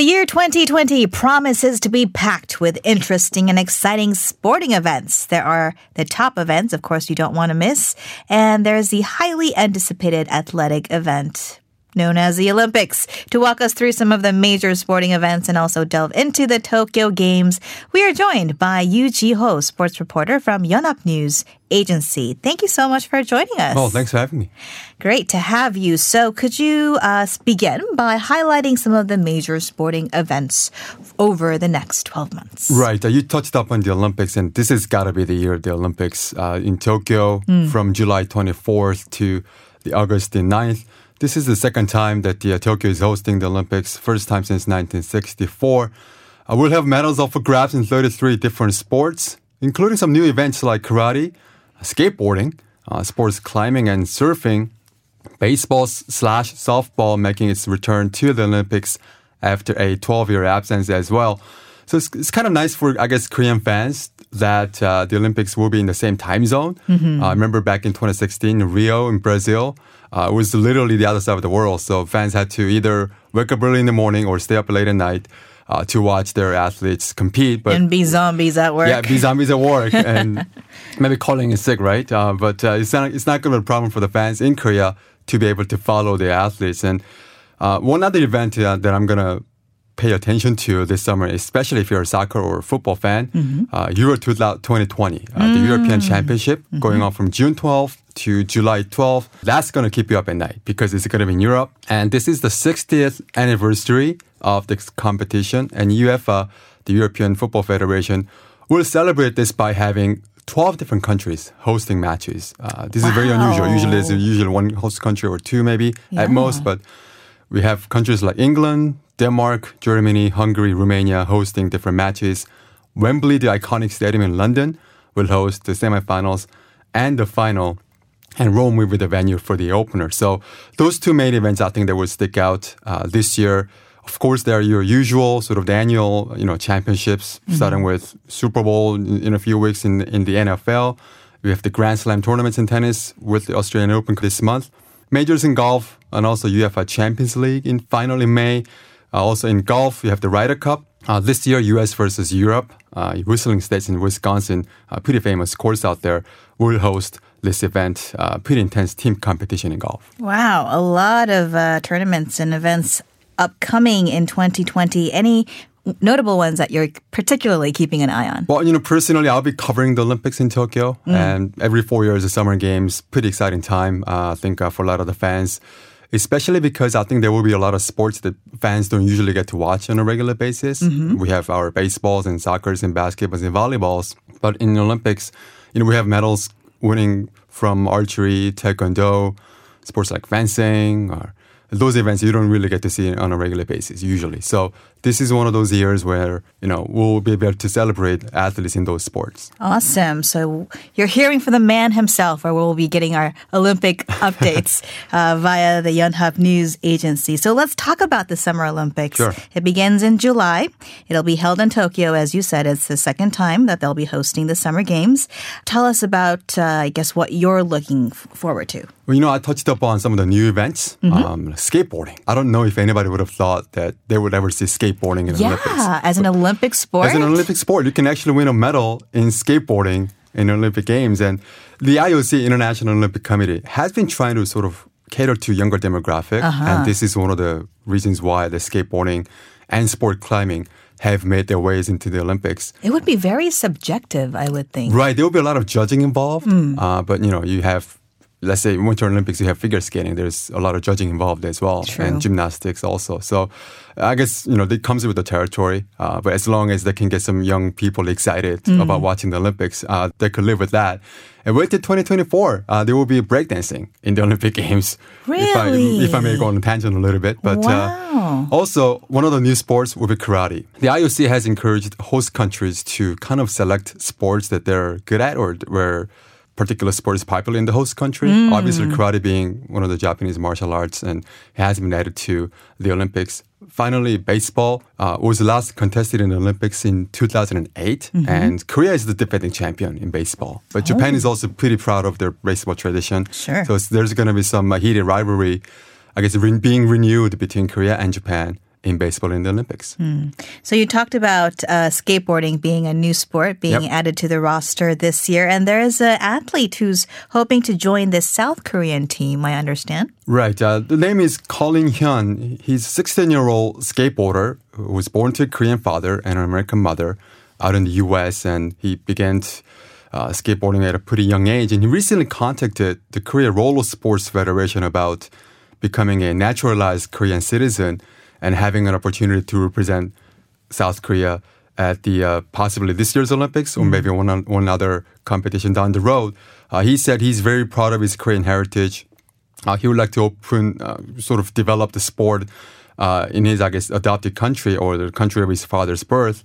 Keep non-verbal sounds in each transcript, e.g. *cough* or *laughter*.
The year 2020 promises to be packed with interesting and exciting sporting events. There are the top events, of course, you don't want to miss, and there's the highly anticipated athletic event known as the Olympics. To walk us through some of the major sporting events and also delve into the Tokyo Games, we are joined by Yu Ji-ho, sports reporter from Yonhap News Agency. Thank you so much for joining us. Oh, thanks for having me. Great to have you. So, could you uh, begin by highlighting some of the major sporting events over the next 12 months? Right. Uh, you touched up on the Olympics, and this has got to be the year of the Olympics uh, in Tokyo from July 24th to the August the 9th. This is the second time that the, uh, Tokyo is hosting the Olympics, first time since 1964. Uh, we'll have medals up for grabs in 33 different sports, including some new events like karate, skateboarding, uh, sports climbing, and surfing. Baseball slash softball making its return to the Olympics after a 12 year absence as well. So it's, it's kind of nice for, I guess, Korean fans that uh, the Olympics will be in the same time zone. Uh, I remember back in 2016, Rio in Brazil, uh, it was literally the other side of the world. So fans had to either wake up early in the morning or stay up late at night uh, to watch their athletes compete. But And be zombies at work. yeah, be zombies at work *laughs* and maybe calling in sick, right? Uh, but uh, it's not it's not going to be a problem for the fans in Korea to be able to follow the athletes. And uh, one other event uh, that I'm going to pay attention to this summer, especially if you're a soccer or football fan, uh, Euro 2020, uh, the European Championship going on from June 12th to July 12th. That's going to keep you up at night because it's going to be in Europe. And this is the 60th anniversary of the competition. And UEFA, the European Football Federation, will celebrate this by having 12 different countries hosting matches. Uh, this is very unusual. Usually there's usually one host country or two maybe Yeah. at most, but we have countries like England, Denmark, Germany, Hungary, Romania hosting different matches. Wembley, the iconic stadium in London, will host the semifinals and the final. And Rome will be the venue for the opener. So those two main events, I think, that will stick out uh, this year. Of course, there are your usual sort of annual, you know, championships, starting with Super Bowl in, in a few weeks in in the NFL. We have the Grand Slam tournaments in tennis with the Australian Open this month. Majors in golf and also UEFA Champions League in final in May. Uh, also in golf, you have the Ryder Cup. Uh, this year, U.S. versus Europe. Uh, Whistling Straits in Wisconsin, a pretty famous course out there, will host this event. Uh, pretty intense team competition in golf. Wow, a lot of uh, tournaments and events upcoming in 2020. Any notable ones that you're particularly keeping an eye on? Well, you know, personally, I'll be covering the Olympics in Tokyo, and every four years, the Summer Games, pretty exciting time. Uh, I think uh, for a lot of the fans, especially because I think there will be a lot of sports that fans don't usually get to watch on a regular basis. Mm-hmm. We have our baseballs and soccers and basketballs and volleyballs, but in the Olympics, you know, we have medals winning from archery, taekwondo, sports like fencing, or those events you don't really get to see on a regular basis usually. So this is one of those years where you know we'll be able to celebrate athletes in those sports. Awesome. So you're hearing from the man himself, where we'll be getting our Olympic *laughs* updates uh, via the Yonhap News Agency. So let's talk about the Summer Olympics. Sure. It begins in July. It'll be held in Tokyo, as you said. It's the second time that they'll be hosting the Summer Games. Tell us about, uh, I guess, what you're looking forward to. Well, you know, I touched up on some of the new events. Um, skateboarding. I don't know if anybody would have thought that they would ever see skateboarding in the Olympics. Yeah, as an Olympic sport. As an Olympic sport, you can actually win a medal in skateboarding in Olympic Games. And the IOC, International Olympic Committee, has been trying to sort of cater to younger demographic. And this is one of the reasons why the skateboarding and sport climbing have made their ways into the Olympics. It would be very subjective, I would think. Right. There will be a lot of judging involved. Uh, but, you know, you have, let's say, Winter Olympics, you have figure skating. There's a lot of judging involved as well. True. And gymnastics also. So I guess, you know, it comes with the territory. Uh, but as long as they can get some young people excited about watching the Olympics, uh, they could live with that. And wait till 2024. Uh, there will be breakdancing in the *laughs* Olympic Games. If I, Really? if I may go on a tangent a little bit. But Wow. uh, also, one of the new sports will be karate. The IOC has encouraged host countries to kind of select sports that they're good at or where particular sport is popular in the host country. Obviously, karate being one of the Japanese martial arts and has been added to the Olympics. Finally, baseball uh, was last contested in the Olympics in 2008, and Korea is the defending champion in baseball. But Japan is also pretty proud of their baseball tradition. Sure. So there's going to be some uh, heated rivalry, I guess, re- being renewed between Korea and Japan in baseball in the Olympics. So you talked about uh, skateboarding being a new sport being Yep. added to the roster this year, and there is an athlete who's hoping to join the South Korean team. I understand. Right. Uh, the name is Colin Hyun. He's a 16 year old skateboarder who was born to a Korean father and an American mother out in the US. And he began t- uh, skateboarding at a pretty young age. And he recently contacted the Korea Roller Sports Federation about becoming a naturalized Korean citizen and having an opportunity to represent South Korea at the uh, possibly this year's Olympics or maybe one, one other competition down the road. Uh, he said he's very proud of his Korean heritage. Uh, he would like to open, uh, sort of develop the sport uh, in his, I guess, adopted country or the country of his father's birth.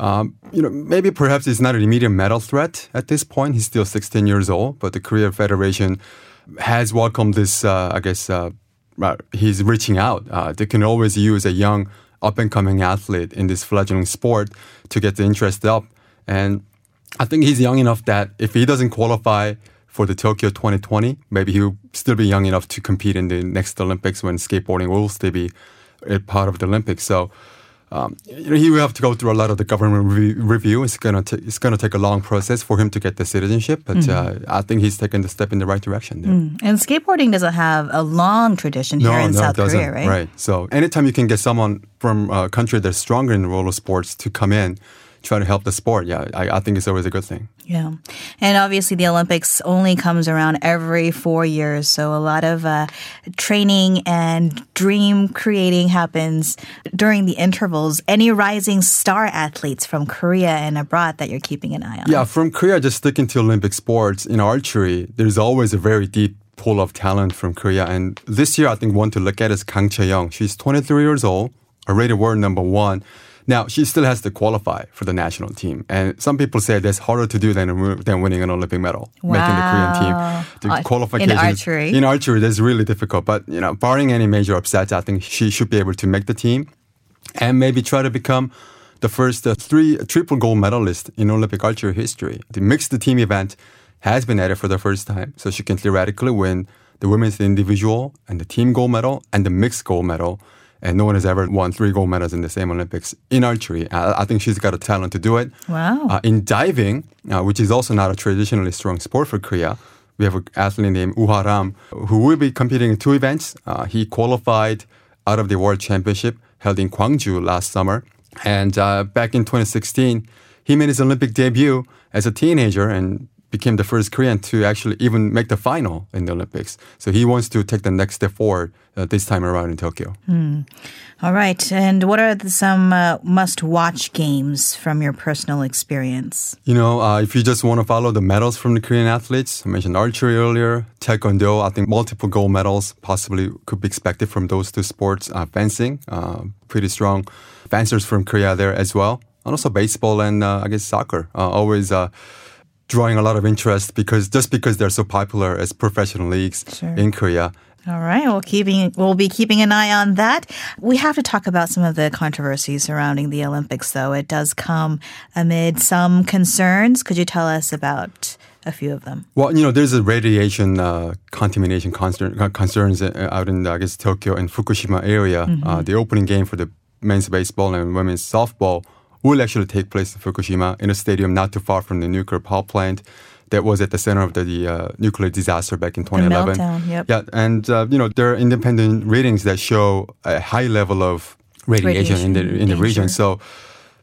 Um, you know, maybe perhaps he's not an immediate medal threat at this point. He's still 16 years old, but the Korea Federation has welcomed this, uh, I guess, he's reaching out. Uh, they can always use a young up and coming athlete in this fledgling sport to get the interest up. And I think he's young enough that if he doesn't qualify for the Tokyo 2020, maybe he'll still be young enough to compete in the next Olympics when skateboarding will still be a part of the Olympics. So. Um, you know, he will have to go through a lot of the government re- review. It's gonna ta- it's gonna take a long process for him to get the citizenship, but uh, I think he's taken the step in the right direction. There. And skateboarding doesn't have a long tradition here in South it. Korea, right? Right. So anytime you can get someone from a country that's stronger in the roller sports to come in, try to help the sport, yeah, I, I think it's always a good thing. Yeah. And obviously, the Olympics only comes around every four years. So a lot of uh, training and dream creating happens during the intervals. Any rising star athletes from Korea and abroad that you're keeping an eye on? Yeah, from Korea, just sticking to Olympic sports in archery, there's always a very deep pool of talent from Korea. And this year, I think one to look at is Kang Chae-young. She's 23 years old, already world number one. Now, she still has to qualify for the national team. And some people say that's harder to do than, than winning an Olympic medal, making the Korean team. The Uh, in archery? In archery, that's really difficult. But, you know, barring any major upsets, I think she should be able to make the team and maybe try to become the first uh, three triple gold medalist in Olympic archery history. The mixed team event has been added for the first time, so she can theoretically win the women's individual and the team gold medal and the mixed gold medal. And no one has ever won three gold medals in the same Olympics in archery. I, I think she's got a talent to do it. Wow. Uh, in diving, uh, which is also not a traditionally strong sport for Korea, we have an athlete named Woo Ha-ram who will be competing in two events. Uh, he qualified out of the World Championship held in Gwangju last summer. And uh, back in 2016, he made his Olympic debut as a teenager and became the first Korean to actually even make the final in the Olympics. So he wants to take the next step forward uh, this time around in Tokyo. All right. And what are the, some uh, must watch games from your personal experience? You know, uh, if you just want to follow the medals from the Korean athletes, I mentioned archery earlier, taekwondo, I think multiple gold medals possibly could be expected from those two sports. Uh, fencing, uh, pretty strong fencers from Korea there as well. And also baseball and uh, I guess soccer, uh, always uh, drawing a lot of interest because just because they're so popular as professional leagues Sure. in Korea. All right. Well, keeping we'll be keeping an eye on that. We have to talk about some of the controversies surrounding the Olympics, though. It does come amid some concerns. Could you tell us about a few of them? Well, you know, there's a radiation uh, contamination concern, uh, concerns uh, out in, I guess, Tokyo and Fukushima area. Uh, the opening game for the men's baseball and women's softball will actually take place in Fukushima in a stadium not too far from the nuclear power plant that was at the center of the, the uh, nuclear disaster back in 2011. meltdown, yep. Yeah, and uh, you know there are independent readings that show a high level of radiation, in the in the region. So,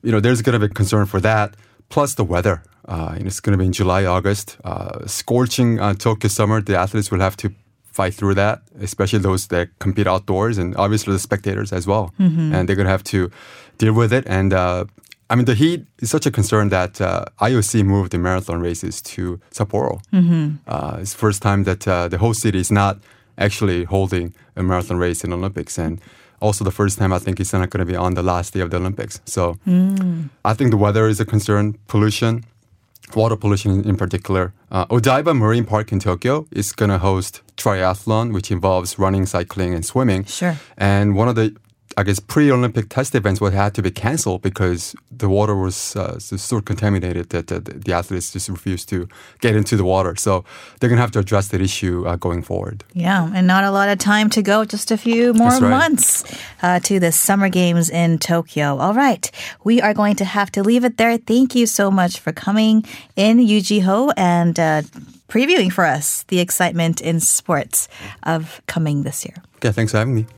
you know, there's going to be concern for that. Plus the weather. Uh, know, it's going to be in July, August. Uh, scorching uh, Tokyo summer. The athletes will have to fight through that, especially those that compete outdoors, and obviously the spectators as well. Mm-hmm. And they're going to have to deal with it. And uh, I mean, the heat is such a concern that uh, IOC moved the marathon races to Sapporo. Mm-hmm. Uh, it's the first time that uh, the host city is not actually holding a marathon race in the Olympics, and also the first time I think it's not going to be on the last day of the Olympics. So I think the weather is a concern, pollution, water pollution in particular. Uh, Odaiba Marine Park in Tokyo is going to host triathlon, which involves running, cycling, and swimming. Sure. And one of the I guess pre-Olympic test events would have to be canceled because the water was uh, so contaminated that the, the, athletes just refused to get into the water. So they're gonna have to address that issue uh, going forward. Yeah, and not a lot of time to go. Just a few more right. months uh, to the Summer Games in Tokyo. All right, we are going to have to leave it there. Thank you so much for coming in, Yu Ji-ho, and uh, previewing for us the excitement in sports of coming this year. Okay, thanks for having me.